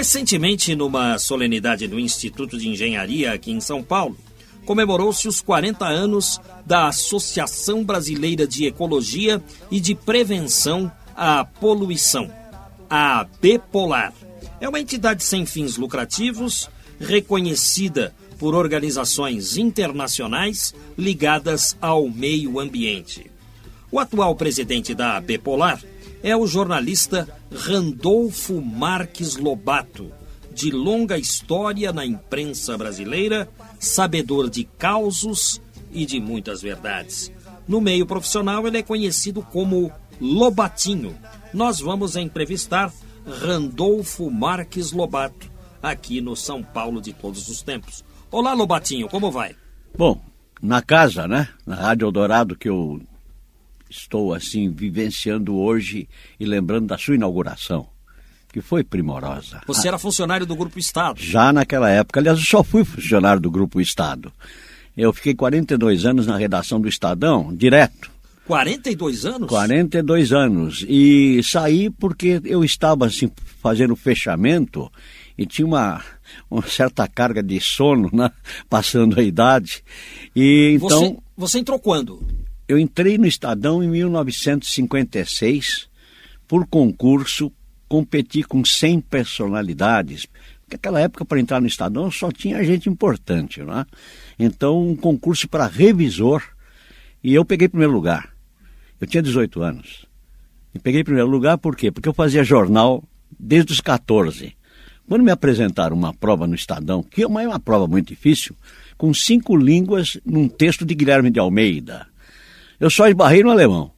Recentemente, numa solenidade do Instituto de Engenharia aqui em São Paulo, comemorou-se os 40 anos da Associação Brasileira de Ecologia e de Prevenção à Poluição, a ABPolar. É uma entidade sem fins lucrativos, reconhecida por organizações internacionais ligadas ao meio ambiente. O atual presidente da ABPolar é o jornalista Randolfo Marques Lobato, de longa história na imprensa brasileira, sabedor de causos e de muitas verdades. No meio profissional, ele é conhecido como Lobatinho. Nós vamos entrevistar Randolfo Marques Lobato, aqui no São Paulo de todos os tempos. Olá, Lobatinho, como vai? Bom, na casa, né? Na Rádio Eldorado, que eu estou assim vivenciando hoje e lembrando da sua inauguração, que foi primorosa. Você era funcionário do Grupo Estado. Já naquela época, aliás, eu só fui funcionário do Grupo Estado. Eu fiquei 42 anos na redação do Estadão, direto. 42 anos? 42 anos. E saí porque eu estava assim fazendo fechamento e tinha uma, uma certa carga de sono, né? Passando a idade. E então. Você, você entrou quando? Eu entrei no Estadão em 1956 por concurso, competi com 100 personalidades. Porque naquela época, para entrar no Estadão, só tinha gente importante, não é? Então, um concurso para revisor. E eu peguei primeiro lugar. Eu tinha 18 anos. E peguei primeiro lugar por quê? Porque eu fazia jornal desde os 14. Quando me apresentaram uma prova no Estadão, que é uma, é uma prova muito difícil, com cinco línguas num texto de Guilherme de Almeida. Eu só esbarrei no alemão.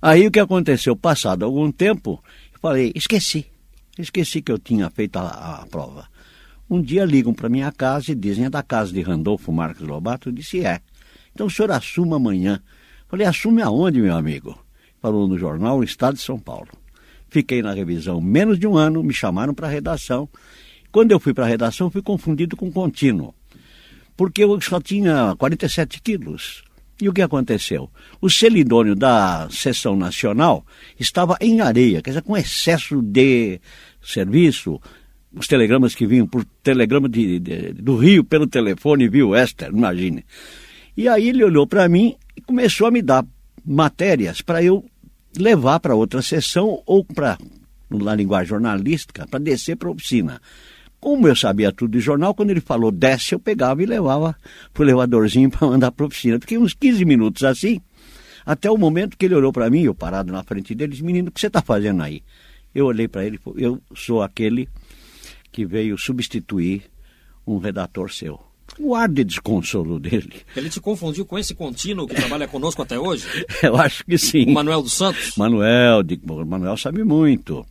Aí o que aconteceu? Passado algum tempo, eu falei, esqueci. Esqueci que eu tinha feito a, a prova. Um dia ligam para minha casa e dizem, é da casa de Randolfo Marques Lobato? Eu disse, é. Então o senhor assuma amanhã. Falei, assume aonde, meu amigo? Falou no jornal O Estado de São Paulo. Fiquei na revisão menos de um ano, me chamaram para a redação. Quando eu fui para a redação, fui confundido com contínuo, porque eu só tinha 47 quilos. E o que aconteceu? O celidônio da sessão nacional estava em areia, quer dizer, com excesso de serviço. Os telegramas que vinham por telegrama de, de, do Rio pelo telefone via Wester, imagine. E aí ele olhou para mim e começou a me dar matérias para eu levar para outra sessão ou para, na linguagem jornalística, para descer para a oficina. Como eu sabia tudo de jornal, quando ele falou desce, eu pegava e levava pro elevadorzinho para mandar para a oficina. Fiquei uns 15 minutos assim, até o momento que ele olhou para mim, eu parado na frente dele, disse, menino, o que você está fazendo aí? Eu olhei para ele, eu sou aquele que veio substituir um redator seu. O ar de desconsolo dele. Ele te confundiu com esse contínuo que trabalha conosco até hoje? Eu acho que sim. O Manuel dos Santos? Manuel, o Manuel sabe muito.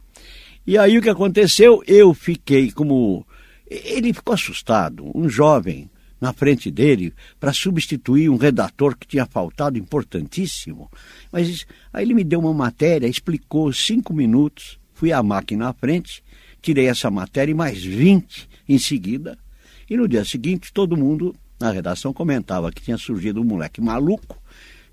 E aí o que aconteceu? Eu fiquei como. Ele ficou assustado, um jovem na frente dele, para substituir um redator que tinha faltado importantíssimo. Mas aí ele me deu uma matéria, explicou cinco minutos, fui à máquina à frente, tirei essa matéria e mais 20 em seguida. E no dia seguinte, todo mundo na redação comentava que tinha surgido um moleque maluco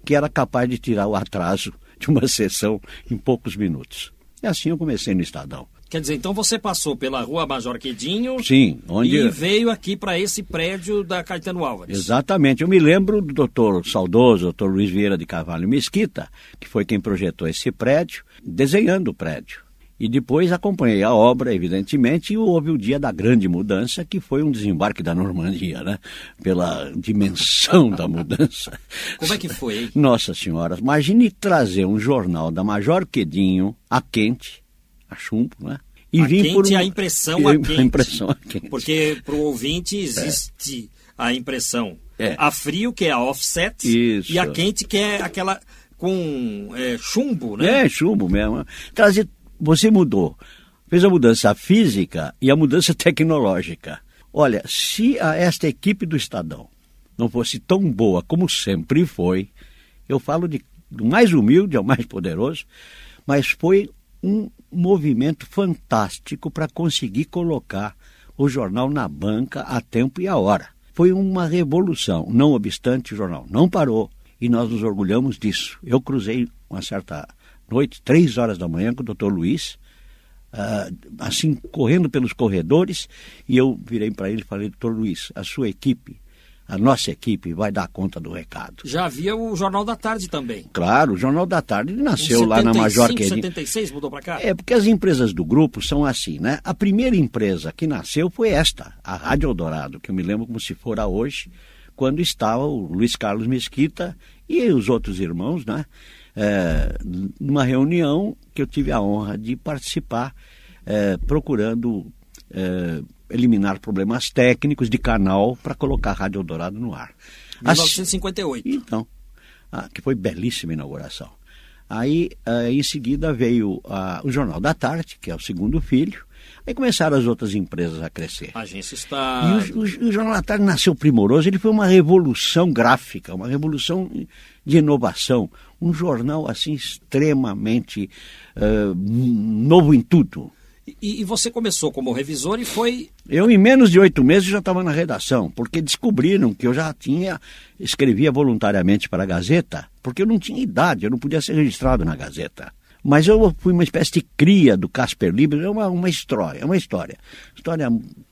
que era capaz de tirar o atraso de uma sessão em poucos minutos. E assim eu comecei no Estadão. Quer dizer, então você passou pela rua Major Quedinho Sim, onde... e veio aqui para esse prédio da Caetano Álvares. Exatamente. Eu me lembro do doutor saudoso, doutor Luiz Vieira de Carvalho Mesquita, que foi quem projetou esse prédio, desenhando o prédio. E depois acompanhei a obra, evidentemente, e houve o dia da grande mudança, que foi um desembarque da Normandia, né? Pela dimensão da mudança. Como é que foi, hein? Nossa Senhora, imagine trazer um jornal da Major Quedinho a quente, a chumbo, né? E a vir por um... a impressão a quente. A impressão a quente. Porque para o ouvinte existe é. a impressão. É. A frio, que é a offset, Isso. e a quente, que é aquela com é, chumbo, né? É, chumbo mesmo. Trazer você mudou. Fez a mudança física e a mudança tecnológica. Olha, se a, esta equipe do Estadão não fosse tão boa como sempre foi, eu falo de, do mais humilde ao mais poderoso, mas foi um movimento fantástico para conseguir colocar o jornal na banca a tempo e a hora. Foi uma revolução. Não obstante, o jornal não parou e nós nos orgulhamos disso. Eu cruzei uma certa noite, três horas da manhã, com o doutor Luiz, uh, assim, correndo pelos corredores, e eu virei para ele e falei, doutor Luiz, a sua equipe, a nossa equipe vai dar conta do recado. Já havia o Jornal da Tarde também. Claro, o Jornal da Tarde nasceu 75, lá na Major Querini. 76 mudou para cá? É, porque as empresas do grupo são assim, né? A primeira empresa que nasceu foi esta, a Rádio Eldorado, que eu me lembro como se fora hoje, quando estava o Luiz Carlos Mesquita e os outros irmãos, né? É, numa reunião que eu tive a honra de participar, é, procurando é, eliminar problemas técnicos de canal para colocar a Rádio Eldorado no ar. 1958. Então, ah, que foi belíssima inauguração. Aí, ah, em seguida, veio ah, o Jornal da Tarde, que é o segundo filho, Aí começaram as outras empresas a crescer. A agência está. E o, o, o Jornal da Tarde nasceu primoroso, ele foi uma revolução gráfica, uma revolução de inovação. Um jornal assim extremamente uh, novo em tudo. E, e, você começou como revisor e foi. Eu, em menos de oito meses, já estava na redação, porque descobriram que eu já tinha. escrevia voluntariamente para a Gazeta, porque eu não tinha idade, eu não podia ser registrado na Gazeta. Mas eu fui uma espécie de cria do Casper Libre, é uma, uma história, é uma história. História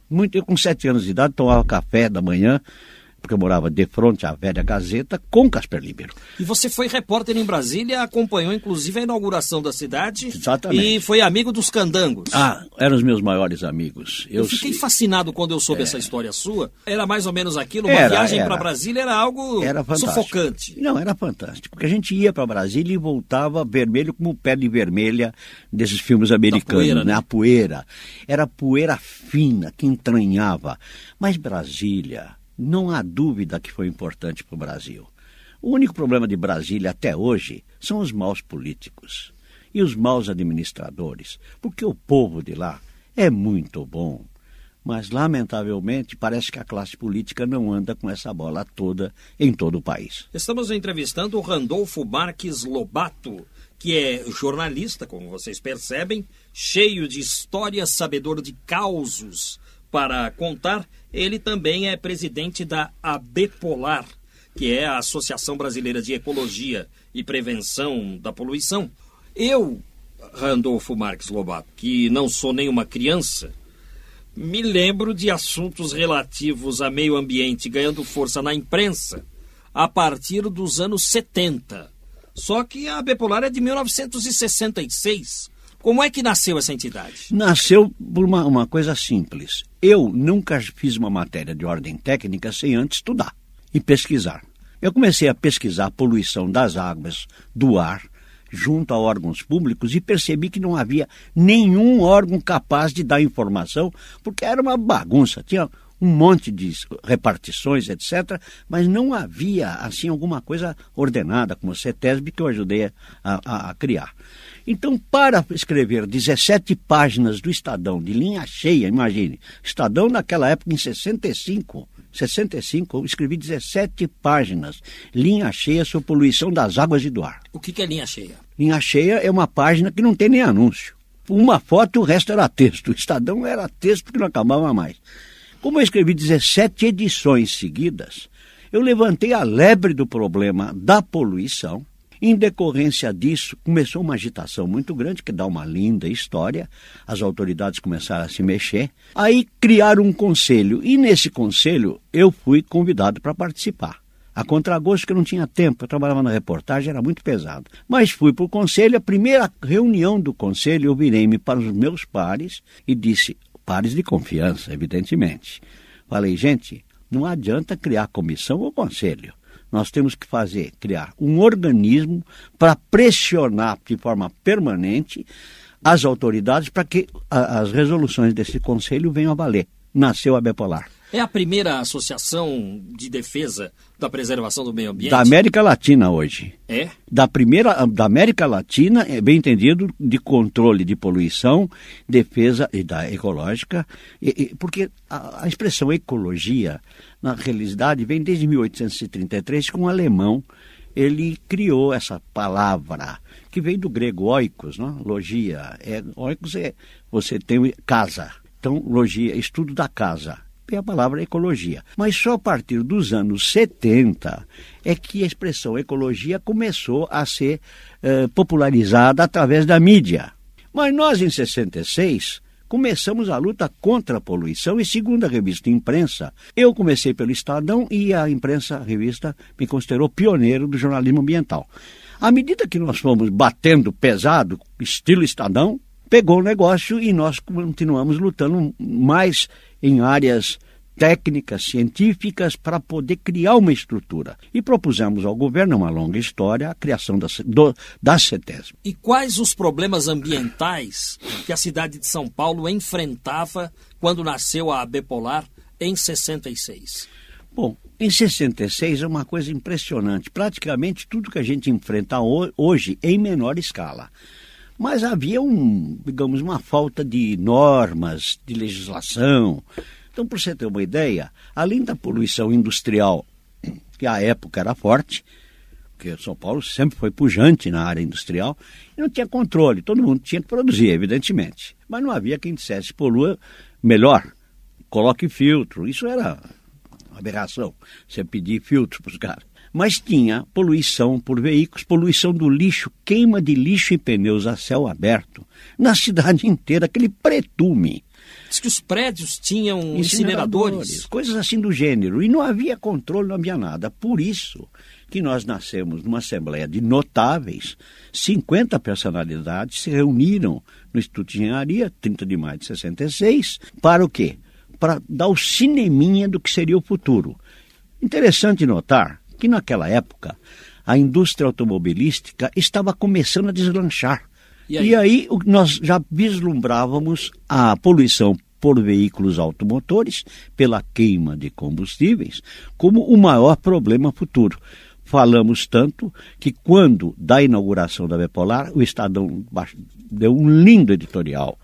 muito. Eu, com sete anos de idade, tomava café da manhã porque eu morava de frente à velha Gazeta, com Casper Libero. E você foi repórter em Brasília, acompanhou inclusive a inauguração da cidade. Exatamente. E foi amigo dos candangos. Ah, eram os meus maiores amigos. Eu, eu fiquei fascinado quando eu soube é... essa história sua. Era mais ou menos aquilo, uma era, viagem para Brasília era algo era sufocante. Não, era fantástico, porque a gente ia para Brasília e voltava vermelho como pele vermelha desses filmes americanos, poeira, né? né? A poeira. Era poeira fina que entranhava. Mas Brasília não há dúvida que foi importante para o Brasil. O único problema de Brasília até hoje são os maus políticos e os maus administradores, porque o povo de lá é muito bom. Mas, lamentavelmente, parece que a classe política não anda com essa bola toda em todo o país. Estamos entrevistando o Randolfo Marques Lobato, que é jornalista, como vocês percebem, cheio de histórias, sabedor de causos para contar ele também é presidente da ABPolar, que é a Associação Brasileira de Ecologia e Prevenção da Poluição. Eu, Randolfo Marques Lobato, que não sou nenhuma criança, me lembro de assuntos relativos a meio ambiente ganhando força na imprensa a partir dos anos 70. Só que a Abepolar é de 1966. Como é que nasceu essa entidade? Nasceu por uma, uma coisa simples. Eu nunca fiz uma matéria de ordem técnica sem antes estudar e pesquisar. Eu comecei a pesquisar a poluição das águas, do ar, junto a órgãos públicos e percebi que não havia nenhum órgão capaz de dar informação, porque era uma bagunça. Tinha um monte de repartições, etc., mas não havia, assim, alguma coisa ordenada, como a CETESB, que eu ajudei a, a, a criar. Então, para escrever 17 páginas do Estadão, de linha cheia, imagine, Estadão naquela época, em 65, 65, eu escrevi 17 páginas, linha cheia sobre poluição das águas e do ar. O que é linha cheia? Linha cheia é uma página que não tem nem anúncio. Uma foto e o resto era texto. O Estadão era texto porque não acabava mais. Como eu escrevi 17 edições seguidas, eu levantei a lebre do problema da poluição, em decorrência disso, começou uma agitação muito grande, que dá uma linda história. As autoridades começaram a se mexer. Aí criaram um conselho, e nesse conselho eu fui convidado para participar. A contragosto que eu não tinha tempo, eu trabalhava na reportagem, era muito pesado. Mas fui para o conselho, a primeira reunião do conselho, eu virei-me para os meus pares e disse, pares de confiança, evidentemente. Falei, gente, não adianta criar comissão ou conselho. Nós temos que fazer, criar um organismo para pressionar de forma permanente as autoridades para que as resoluções desse conselho venham a valer. Nasceu a Bipolar. É a primeira associação de defesa da preservação do meio ambiente? Da América Latina hoje. É? Da primeira, da América Latina, é bem entendido, de controle de poluição, defesa e da ecológica, e, e, porque a, a, expressão ecologia, na realidade, vem desde 1833 com um alemão, ele criou essa palavra, que vem do grego oikos, não? logia. É, oikos é, você tem casa, então logia, estudo da casa é a palavra ecologia. Mas só a partir dos anos 70 é que a expressão ecologia começou a ser eh, popularizada através da mídia. Mas nós, em 66, começamos a luta contra a poluição e, segundo a revista Imprensa, eu comecei pelo Estadão e a imprensa, a revista, me considerou pioneiro do jornalismo ambiental. À medida que nós fomos batendo pesado, estilo Estadão, pegou o negócio e nós continuamos lutando mais em áreas técnicas, científicas, para poder criar uma estrutura. E propusemos ao governo, uma longa história, a criação da, do, da CETESB. E quais os problemas ambientais que a cidade de São Paulo enfrentava quando nasceu a Abepolar em 66? Bom, em 66 é uma coisa impressionante. Praticamente tudo que a gente enfrenta hoje em menor escala. Mas havia um, digamos, uma falta de normas, de legislação. Então, para você ter uma ideia, além da poluição industrial, que à época era forte, porque São Paulo sempre foi pujante na área industrial, e não tinha controle, todo mundo tinha que produzir, evidentemente. Mas não havia quem dissesse polua melhor, coloque filtro. Isso era aberração, você pedir filtro para os caras. Mas tinha poluição por veículos, poluição do lixo, queima de lixo e pneus a céu aberto, na cidade inteira, aquele pretume. Diz que os prédios tinham incineradores. incineradores. Coisas assim do gênero. E não havia controle, não havia nada. Por isso que nós nascemos numa assembleia de notáveis, 50 personalidades se reuniram no Instituto de Engenharia, 30 de maio de 66, para o quê? Para dar o cineminha do que seria o futuro. Interessante notar que naquela época a indústria automobilística estava começando a deslanchar. E aí? e aí nós já vislumbrávamos a poluição por veículos automotores, pela queima de combustíveis, como o maior problema futuro. Falamos tanto que, quando da inauguração da Bipolar, o Estadão deu um lindo editorial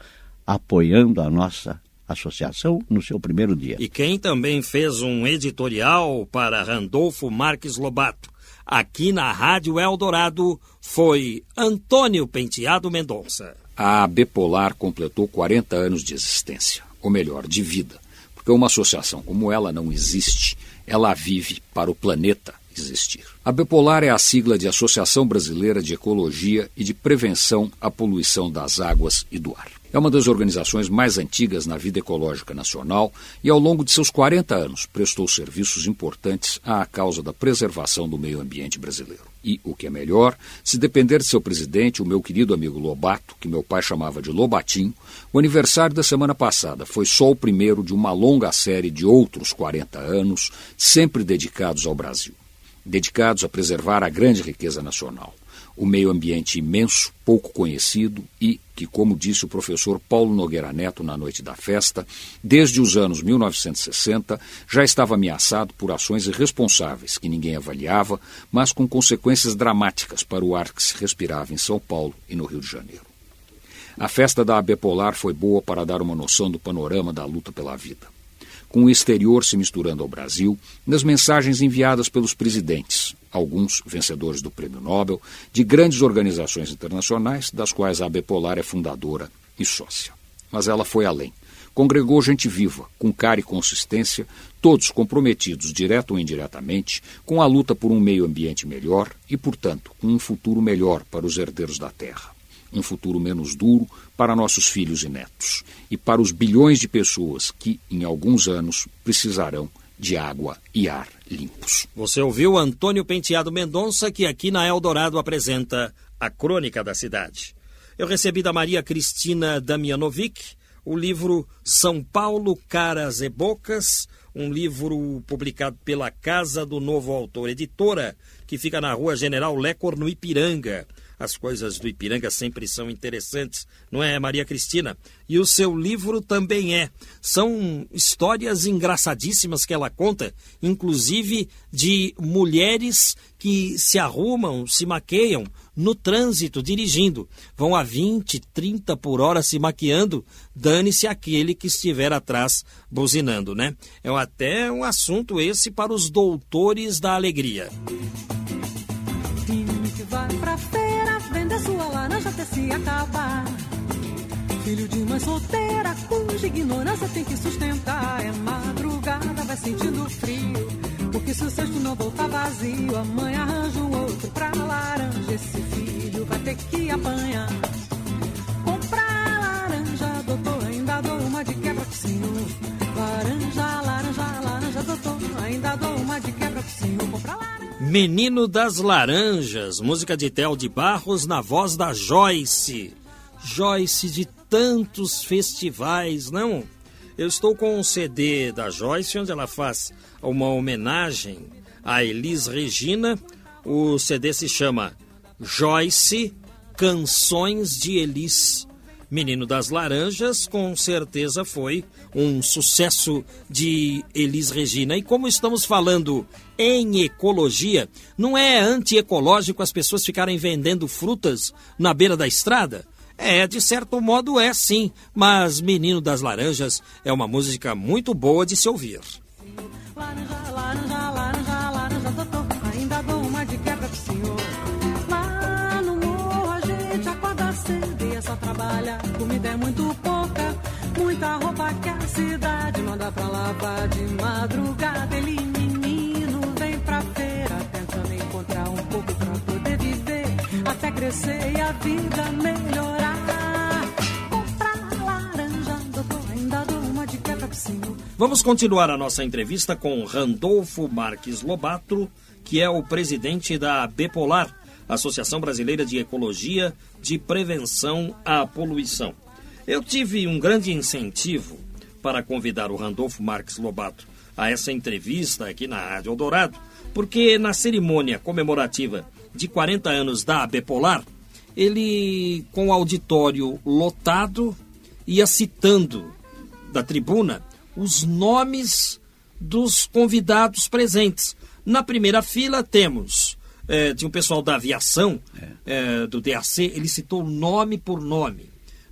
apoiando a nossa associação no seu primeiro dia. E quem também fez um editorial para Randolfo Marques Lobato, aqui na Rádio Eldorado foi Antônio Penteado Mendonça. A Bipolar completou 40 anos de existência, ou melhor, de vida, porque uma associação como ela não existe, ela vive para o planeta existir. A Bipolar é a sigla de Associação Brasileira de Ecologia e de Prevenção à Poluição das Águas e do Ar. É uma das organizações mais antigas na vida ecológica nacional e, ao longo de seus 40 anos, prestou serviços importantes à causa da preservação do meio ambiente brasileiro. E, o que é melhor, se depender de seu presidente, o meu querido amigo Lobato, que meu pai chamava de Lobatinho, o aniversário da semana passada foi só o primeiro de uma longa série de outros 40 anos, sempre dedicados ao Brasil. Dedicados a preservar a grande riqueza nacional o meio ambiente imenso, pouco conhecido e que, como disse o professor Paulo Nogueira Neto na noite da festa, desde os anos 1960 já estava ameaçado por ações irresponsáveis que ninguém avaliava, mas com consequências dramáticas para o ar que se respirava em São Paulo e no Rio de Janeiro. A festa da AB Polar foi boa para dar uma noção do panorama da luta pela vida com o exterior se misturando ao Brasil, nas mensagens enviadas pelos presidentes, alguns vencedores do Prêmio Nobel, de grandes organizações internacionais, das quais a Bipolar é fundadora e sócia. Mas ela foi além. Congregou gente viva, com cara e consistência, todos comprometidos, direto ou indiretamente, com a luta por um meio ambiente melhor e, portanto, com um futuro melhor para os herdeiros da Terra um futuro menos duro para nossos filhos e netos e para os bilhões de pessoas que, em alguns anos, precisarão de água e ar limpos. Você ouviu Antônio Penteado Mendonça, que aqui na Eldorado apresenta a Crônica da Cidade. Eu recebi da Maria Cristina Damianovic o livro São Paulo, Caras e Bocas, um livro publicado pela Casa do Novo Autor Editora, que fica na rua General Lecor, no Ipiranga. As coisas do Ipiranga sempre são interessantes, não é, Maria Cristina? E o seu livro também é. São histórias engraçadíssimas que ela conta, inclusive de mulheres que se arrumam, se maqueiam no trânsito, dirigindo. Vão a 20, 30 por hora se maquiando, dane-se aquele que estiver atrás buzinando, né? É até um assunto esse para os doutores da alegria. Laranja até se acabar. Filho de mãe solteira, cuja ignorância tem que sustentar. É madrugada, vai sentindo frio. Porque se o cesto não voltar vazio, a mãe arranja um outro pra laranja. Esse filho vai ter que apanhar. Menino das Laranjas, música de Tel de Barros na voz da Joyce. Joyce de tantos festivais, não? Eu estou com um CD da Joyce onde ela faz uma homenagem a Elis Regina. O CD se chama Joyce Canções de Elis. Menino das Laranjas, com certeza foi um sucesso de Elis Regina. E como estamos falando em ecologia, não é antiecológico as pessoas ficarem vendendo frutas na beira da estrada? É, de certo modo é sim, mas Menino das Laranjas é uma música muito boa de se ouvir. Laranja, laranja, laranja, laranja, ainda de quebra pro senhor. Lá no morro a gente cedo e é só. Comida é muito pouca, muita roupa que a cidade manda pra lavar de madrugada. Feira tentando encontrar um pouco pra poder viver. Até crescer e a vida melhorar. Comprar laranja, doutor, ainda dou uma de quebra pro senhor. Vamos continuar a nossa entrevista com Randolfo Marques Lobato, que é o presidente da Bepolar, Associação Brasileira de Ecologia de Prevenção à Poluição. Eu tive um grande incentivo para convidar o Randolfo Marques Lobato a essa entrevista aqui na Rádio Eldorado, porque na cerimônia comemorativa de 40 anos da Bepolar, ele, com o auditório lotado, ia citando da tribuna os nomes dos convidados presentes. Na primeira fila temos de um pessoal da aviação, eh, do DAC, ele citou nome por nome.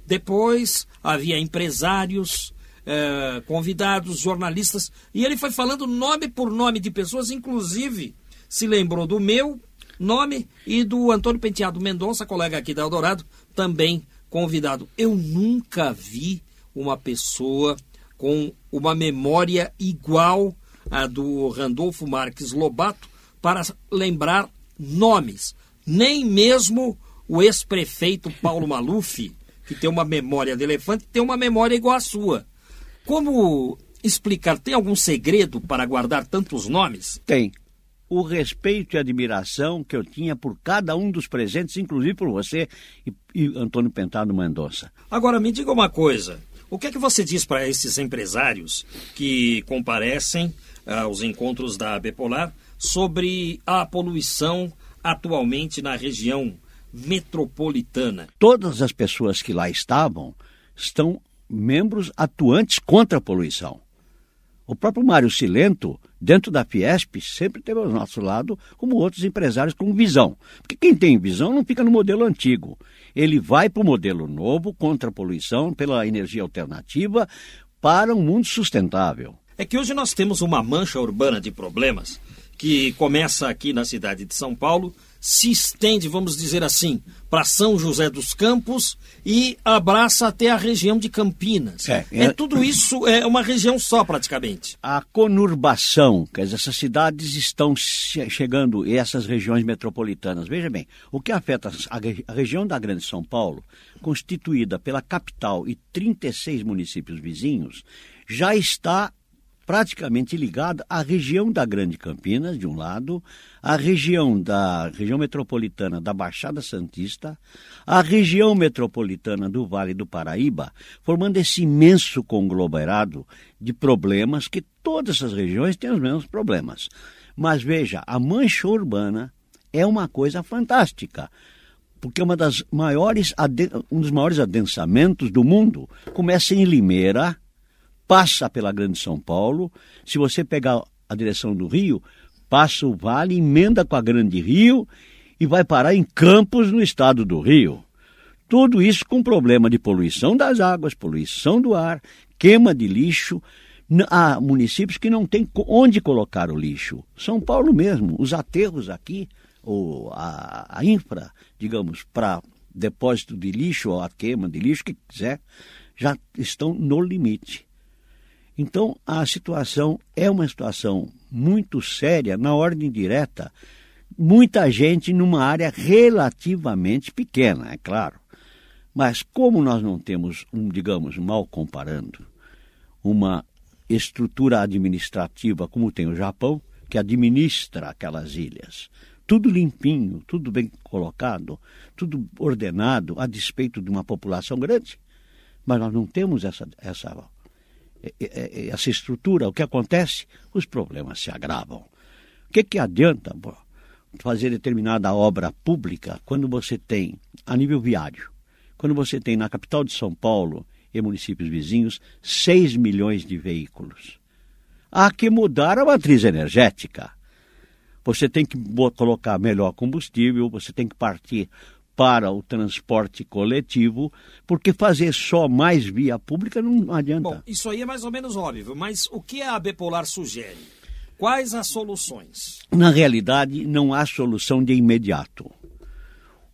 Depois havia empresários, eh, convidados, jornalistas, e ele foi falando nome por nome de pessoas, inclusive se lembrou do meu nome e do Antônio Penteado Mendonça, colega aqui da Eldorado, também convidado. Eu nunca vi uma pessoa com uma memória igual à do Randolfo Marques Lobato para lembrar nomes. Nem mesmo o ex-prefeito Paulo Maluf, que tem uma memória de elefante, tem uma memória igual à sua. Como explicar? Tem algum segredo para guardar tantos nomes? Tem. O respeito e admiração que eu tinha por cada um dos presentes, inclusive por você e, e Antônio Pentado Mendonça. Agora, me diga uma coisa. O que é que você diz para esses empresários que comparecem aos encontros da Bepolar sobre a poluição atualmente na região metropolitana? Todas as pessoas que lá estavam estão membros atuantes contra a poluição. O próprio Mário Silento, dentro da Fiesp, sempre teve ao nosso lado, como outros empresários com visão. Porque quem tem visão não fica no modelo antigo. Ele vai para o modelo novo, contra a poluição, pela energia alternativa, para um mundo sustentável. É que hoje nós temos uma mancha urbana de problemas que começa aqui na cidade de São Paulo, se estende, vamos dizer assim, para São José dos Campos e abraça até a região de Campinas. É, É, é- tudo isso é uma região só praticamente. A conurbação, quer dizer, essas cidades estão che- chegando, e essas regiões metropolitanas. Veja bem, o que afeta a, a região da Grande São Paulo, constituída pela capital e 36 municípios vizinhos, já está praticamente ligada à região da Grande Campinas, de um lado, à região da região metropolitana da Baixada Santista, à região metropolitana do Vale do Paraíba, formando esse imenso conglomerado de problemas que todas essas regiões têm os mesmos problemas. Mas veja, a mancha urbana é uma coisa fantástica, porque uma das maiores, um dos maiores adensamentos do mundo. Começa em Limeira, passa pela Grande São Paulo. Se você pegar a direção do Rio, passa o Vale, emenda com a Grande Rio e vai parar em Campos, no estado do Rio. Tudo isso com problema de poluição das águas, poluição do ar, queima de lixo. Há municípios que não têm onde colocar o lixo. São Paulo mesmo, os aterros aqui, ou a, a infra, digamos, para depósito de lixo ou a queima de lixo, que quiser, já estão no limite. Então, a situação é uma situação muito séria, na ordem direta, muita gente numa área relativamente pequena, é claro. Mas como nós não temos, um, digamos, mal comparando, uma estrutura administrativa como tem o Japão, que administra aquelas ilhas, tudo limpinho, tudo bem colocado, tudo ordenado, a despeito de uma população grande, mas nós não temos essa, essa essa estrutura, o que acontece? Os problemas se agravam. O que, que adianta fazer determinada obra pública quando você tem, a nível viário, quando você tem na capital de São Paulo e municípios vizinhos 6 milhões de veículos? Há que mudar a matriz energética. Você tem que colocar melhor combustível, você tem que partir para o transporte coletivo, porque fazer só mais via pública não adianta. Bom, isso aí é mais ou menos óbvio, mas o que a Bipolar sugere? Quais as soluções? Na realidade, não há solução de imediato.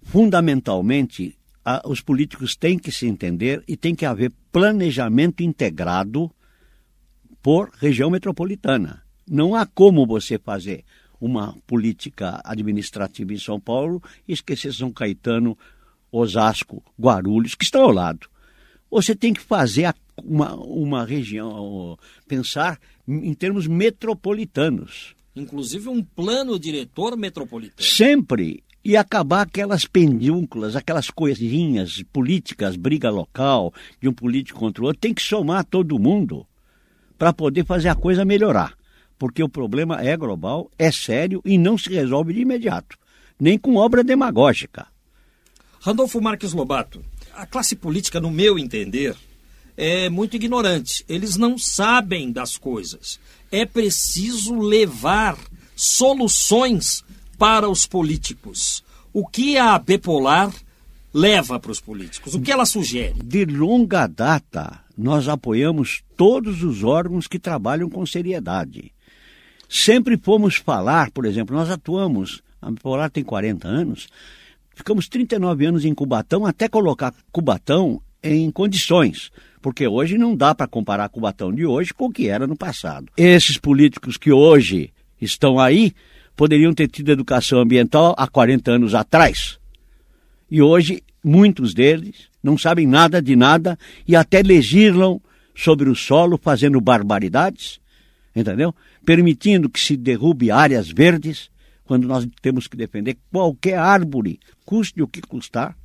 Fundamentalmente, a, os políticos têm que se entender e tem que haver planejamento integrado por região metropolitana. Não há como você fazer uma política administrativa em São Paulo e esquecer São Caetano, Osasco, Guarulhos, que estão ao lado. Você tem que fazer uma, uma região, pensar em termos metropolitanos. Inclusive um plano diretor metropolitano. Sempre. E acabar aquelas pendúnculas, aquelas coisinhas políticas, briga local, de um político contra o outro. Tem que somar todo mundo para poder fazer a coisa melhorar porque o problema é global, é sério e não se resolve de imediato, nem com obra demagógica. Randolfo Marques Lobato, a classe política, no meu entender, é muito ignorante. Eles não sabem das coisas. É preciso levar soluções para os políticos. O que a Bipolar leva para os políticos? O que ela sugere? De longa data, nós apoiamos todos os órgãos que trabalham com seriedade. Sempre fomos falar, por exemplo, nós atuamos, a Bipolar tem 40 anos, ficamos 39 anos em Cubatão até colocar Cubatão em condições, porque hoje não dá para comparar Cubatão de hoje com o que era no passado. Esses políticos que hoje estão aí poderiam ter tido educação ambiental há 40 anos atrás. E hoje muitos deles não sabem nada de nada e até legislam sobre o solo fazendo barbaridades entendeu? Permitindo que se derrube áreas verdes, quando nós temos que defender qualquer árvore, custe o que custar.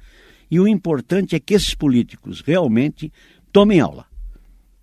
E o importante é que esses políticos realmente tomem aula.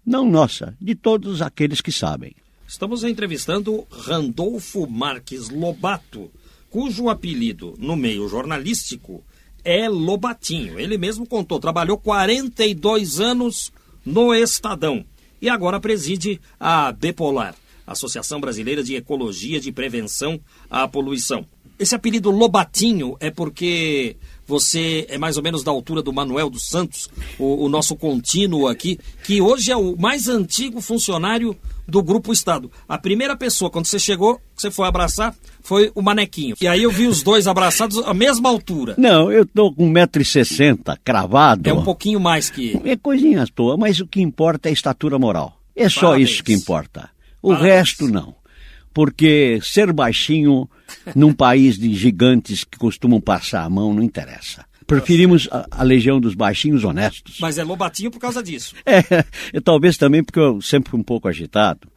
Não nossa, de todos aqueles que sabem. Estamos entrevistando Randolfo Marques Lobato, cujo apelido no meio jornalístico é Lobatinho. Ele mesmo contou, trabalhou 42 anos no Estadão e agora preside a Bepolar, Associação Brasileira de Ecologia de Prevenção à Poluição. Esse apelido Lobatinho é porque você é mais ou menos da altura do Manuel dos Santos, o, o, nosso contínuo aqui, que hoje é o mais antigo funcionário do Grupo Estado. A primeira pessoa, quando você chegou, você foi abraçar, foi o Manequinho. E aí eu vi os dois abraçados à mesma altura. Não, eu tô com 1,60m, cravado. É um pouquinho mais que. É coisinha à toa, mas o que importa é a estatura moral. É só Parabéns. isso que importa. O Parabéns. resto não. Porque ser baixinho num país de gigantes que costumam passar a mão não interessa. Preferimos a, a, legião dos baixinhos honestos. Mas é lobatinho por causa disso. É, talvez também porque eu sempre fui um pouco agitado.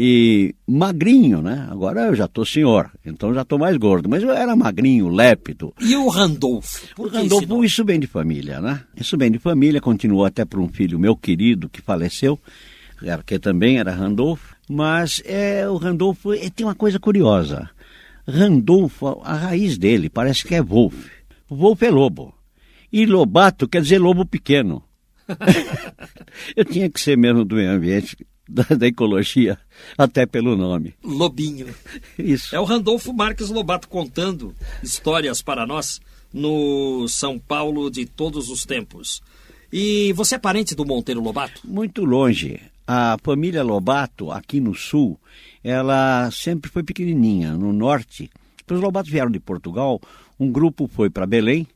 E magrinho, né? Agora eu já estou senhor, então já estou mais gordo. Mas eu era magrinho, lépido. E o Randolfo? Por o Randolfo, isso vem de família, né? Isso vem de família, continuou até por um filho meu querido que faleceu, que também era Randolfo. Mas é, o Randolfo é, tem uma coisa curiosa. Randolfo, a raiz dele parece que é Wolf. Wolf é lobo. E Lobato quer dizer lobo pequeno. eu tinha que ser mesmo do meio ambiente da, da, ecologia, até pelo nome. Lobinho. Isso. É o Randolfo Marques Lobato contando histórias para nós no São Paulo de todos os tempos. E você é parente do Monteiro Lobato? Muito longe. A família Lobato, aqui no sul, ela sempre foi pequenininha. No norte, os Lobatos vieram de Portugal, um grupo foi para Belém,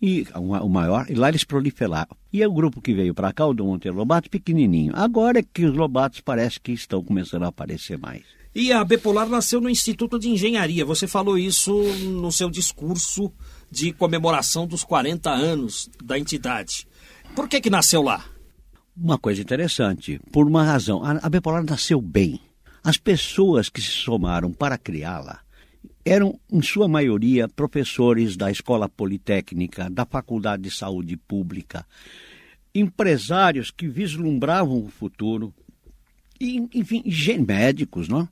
e o maior, e lá eles proliferaram. E é o grupo que veio para cá, o do Monteiro Lobato, pequenininho. Agora é que os Lobatos parece que estão começando a aparecer mais. E a Bipolar nasceu no Instituto de Engenharia. Você falou isso no seu discurso de comemoração dos 40 anos da entidade. Por que que nasceu lá? Uma coisa interessante, por uma razão. A, a Bipolar nasceu bem. As pessoas que se somaram para criá-la eram, em sua maioria, professores da Escola Politécnica, da Faculdade de Saúde Pública, empresários que vislumbravam o futuro, e, enfim, médicos, não?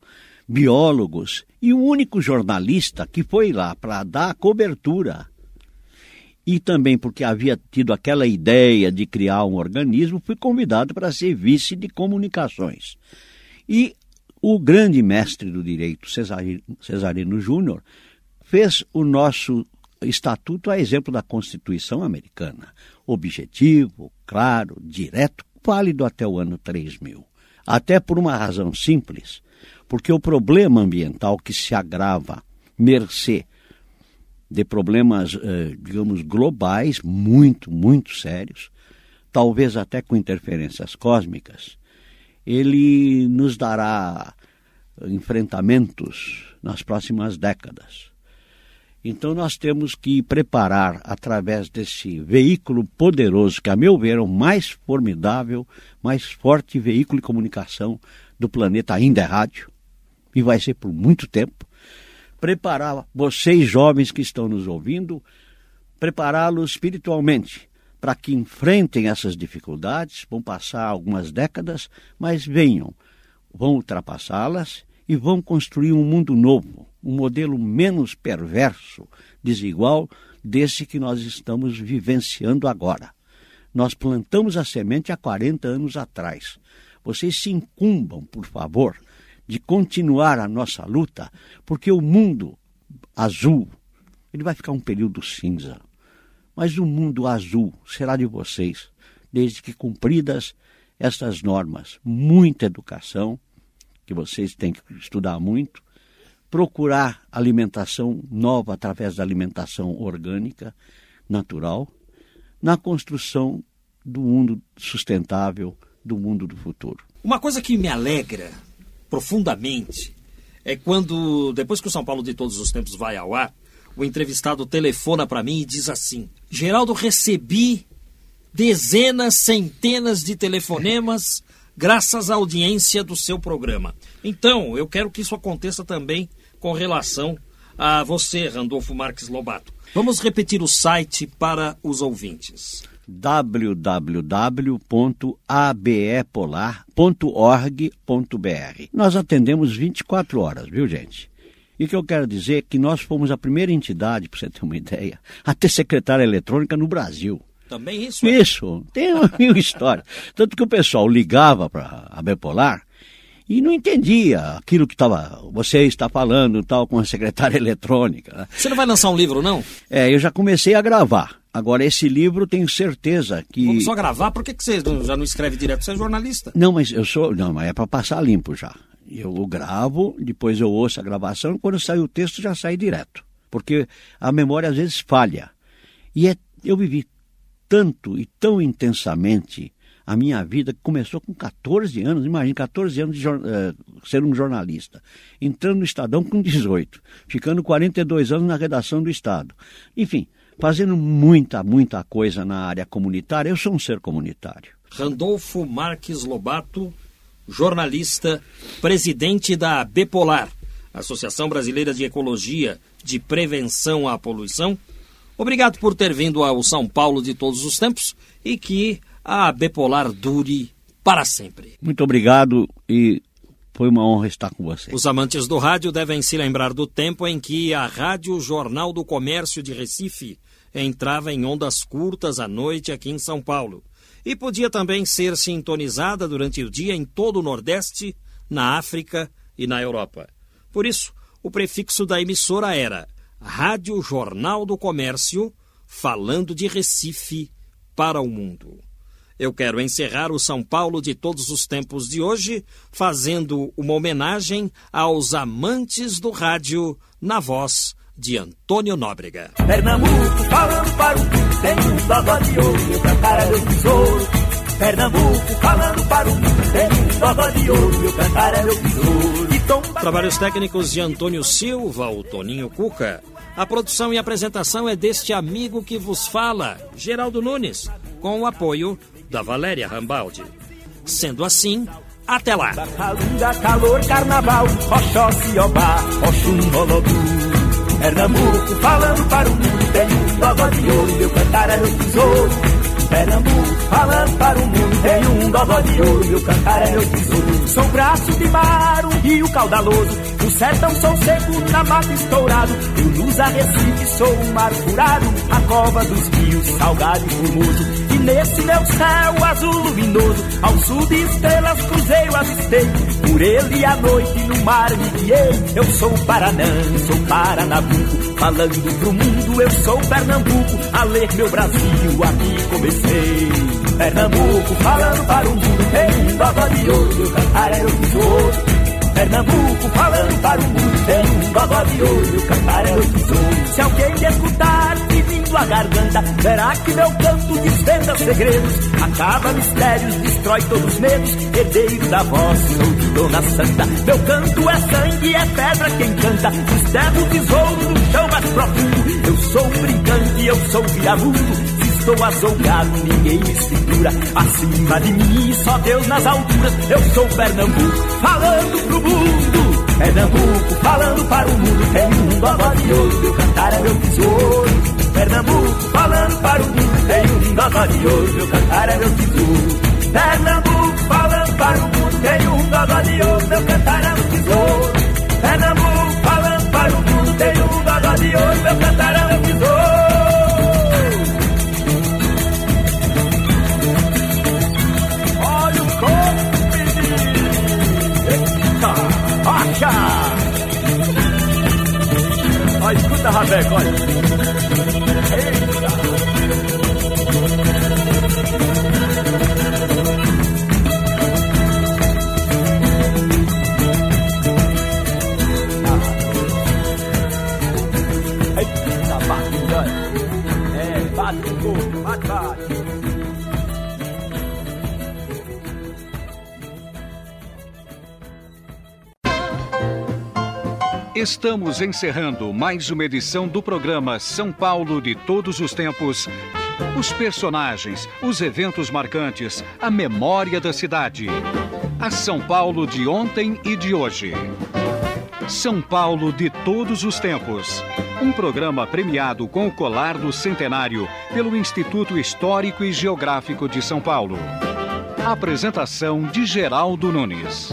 biólogos, e o único jornalista que foi lá para dar cobertura. E também porque havia tido aquela ideia de criar um organismo, fui convidado para ser vice de comunicações. E o grande mestre do direito, Cesarino, Júnior, fez o nosso estatuto a exemplo da Constituição americana. Objetivo, claro, direto, válido até o ano 3000. Até por uma razão simples, porque o problema ambiental que se agrava mercê de problemas, eh, digamos, globais, muito, muito sérios, talvez até com interferências cósmicas, ele nos dará enfrentamentos nas próximas décadas. Então nós temos que preparar através desse veículo poderoso, que a meu ver é o mais formidável, mais forte veículo de comunicação do planeta. Ainda é rádio, e vai ser por muito tempo, preparar vocês jovens que estão nos ouvindo, prepará-los espiritualmente para que enfrentem essas dificuldades, vão passar algumas décadas, mas venham, vão ultrapassá-las e vão construir um mundo novo, um modelo menos perverso, desigual desse que nós estamos vivenciando agora. Nós plantamos a semente há 40 anos atrás. Vocês se incumbam, por favor, de continuar a nossa luta, porque o mundo azul, ele vai ficar um período cinza. Mas o mundo azul será de vocês, desde que cumpridas estas normas. Muita educação, que vocês têm que estudar muito, procurar alimentação nova através da alimentação orgânica, natural, na construção do mundo sustentável, do mundo do futuro. Uma coisa que me alegra profundamente é quando, depois que o São Paulo de Todos os Tempos vai ao ar, o entrevistado telefona para mim e diz assim: Geraldo, recebi dezenas, centenas de telefonemas graças à audiência do seu programa. Então, eu quero que isso aconteça também com relação a você, Randolfo Marques Lobato. Vamos repetir o site para os ouvintes www.abepolar.org.br. Nós atendemos 24 horas, viu, gente? E o que eu quero dizer é que nós fomos a primeira entidade, para você ter uma ideia, a ter secretária eletrônica no Brasil. Também isso? É? Isso, tem uma mil história. Tanto que o pessoal ligava para a Bipolar e não entendia aquilo que tava, você está falando tal com a secretária eletrônica. Né? Você não vai lançar um livro, não? É, eu já comecei a gravar. Agora, esse livro tenho certeza que. Vamos só gravar? Por que, que você já não escreve direto? Você é jornalista? Não, mas eu sou. Não, mas é para passar limpo já. Eu gravo, depois eu ouço a gravação, e quando sai o texto já sai direto. Porque a memória às vezes falha. E é, eu vivi tanto e tão intensamente a minha vida, que começou com 14 anos, imagine, 14 anos de uh, ser um jornalista, entrando no Estadão com 18, ficando 42 anos na redação do Estado. Enfim, fazendo muita, muita coisa na área comunitária. Eu sou um ser comunitário. Randolfo Marques Lobato, jornalista, presidente da Bepolar, Associação Brasileira de Ecologia de Prevenção à Poluição. Obrigado por ter vindo ao São Paulo de todos os tempos e que a Bepolar dure para sempre. Muito obrigado e foi uma honra estar com você. Os amantes do rádio devem se lembrar do tempo em que a Rádio Jornal do Comércio de Recife entrava em ondas curtas à noite aqui em São Paulo e podia também ser sintonizada durante o dia em todo o Nordeste, na África e na Europa. Por isso, o prefixo da emissora era Rádio Jornal do Comércio, falando de Recife para o mundo. Eu quero encerrar o São Paulo de todos os tempos de hoje fazendo uma homenagem aos amantes do rádio na voz de Antônio Nóbrega. Pernambuco falando para o mundo, tem um dodó de ouro, meu cantar é meu tesouro. Pernambuco falando para o mundo, tem um dodó de ouro, meu cantar é meu tesouro. Tomba... Trabalhos técnicos de Antônio Silva, o Toninho Cuca. A produção e apresentação é deste amigo que vos fala, Geraldo Nunes, com o apoio da Valéria Rambaldi. Sendo assim, até lá. Calunga, calor, carnaval, Oxóssi, Obá, Oxum, Olodu. Pernambuco falando para o mundo, tem um dodó de ouro, meu cantar é meu tesouro. Pernambuco falando para o mundo, tem um dodó de ouro, meu cantar é meu tesouro. Sou braço de mar, um rio caudaloso, no sertão sou seco, na mata estourado. Eu luz a Recife, sou um mar furado, a cova dos rios, salgado e formoso. Nesse meu céu azul luminoso, ao sul de estrelas cruzei o avistei. Por ele à noite no mar me guiei. Eu sou Paranã, sou Paranabuco, falando pro mundo eu sou Pernambuco. A ler meu Brasil, aqui comecei. Pernambuco, falando para o mundo, tem um dodó de ouro, meu cantar é o tesouro. Pernambuco falando para o mundo Tem um gogó de ouro, meu cantar é o tesouro Se alguém me escutar pedindo a garganta Verá que meu canto desvenda segredos? Acaba mistérios, destrói todos os medos Herdeiro da voz, sou de Dona Santa. Meu canto é sangue, é pedra quem canta. Desterro o tesouro no chão mais profundo Eu sou brincante, eu sou viramundo estou azouгado, ninguém me segura. Acima de mim, só Deus nas alturas. Eu sou Pernambuco, falando pro mundo. Pernambuco, falando para o mundo. Tem um dodó de ouro, meu cantar é meu tesouro. Pernambuco, falando para o mundo. Tem um dodó de ouro, meu cantar é meu tesouro. Pernambuco, falando para o mundo. Tem um dodó de ouro, meu cantar é meu tesouro. Pernambuco, falando para o mundo. Tem um de ouro, meu cantar é meu tesouro. Rocha! Ó, escuta, Rabeco, olha. Estamos encerrando mais uma edição do programa São Paulo de Todos os Tempos. Os personagens, os eventos marcantes, a memória da cidade. A São Paulo de ontem e de hoje. São Paulo de Todos os Tempos. Um programa premiado com o colar do centenário pelo Instituto Histórico e Geográfico de São Paulo. Apresentação de Geraldo Nunes.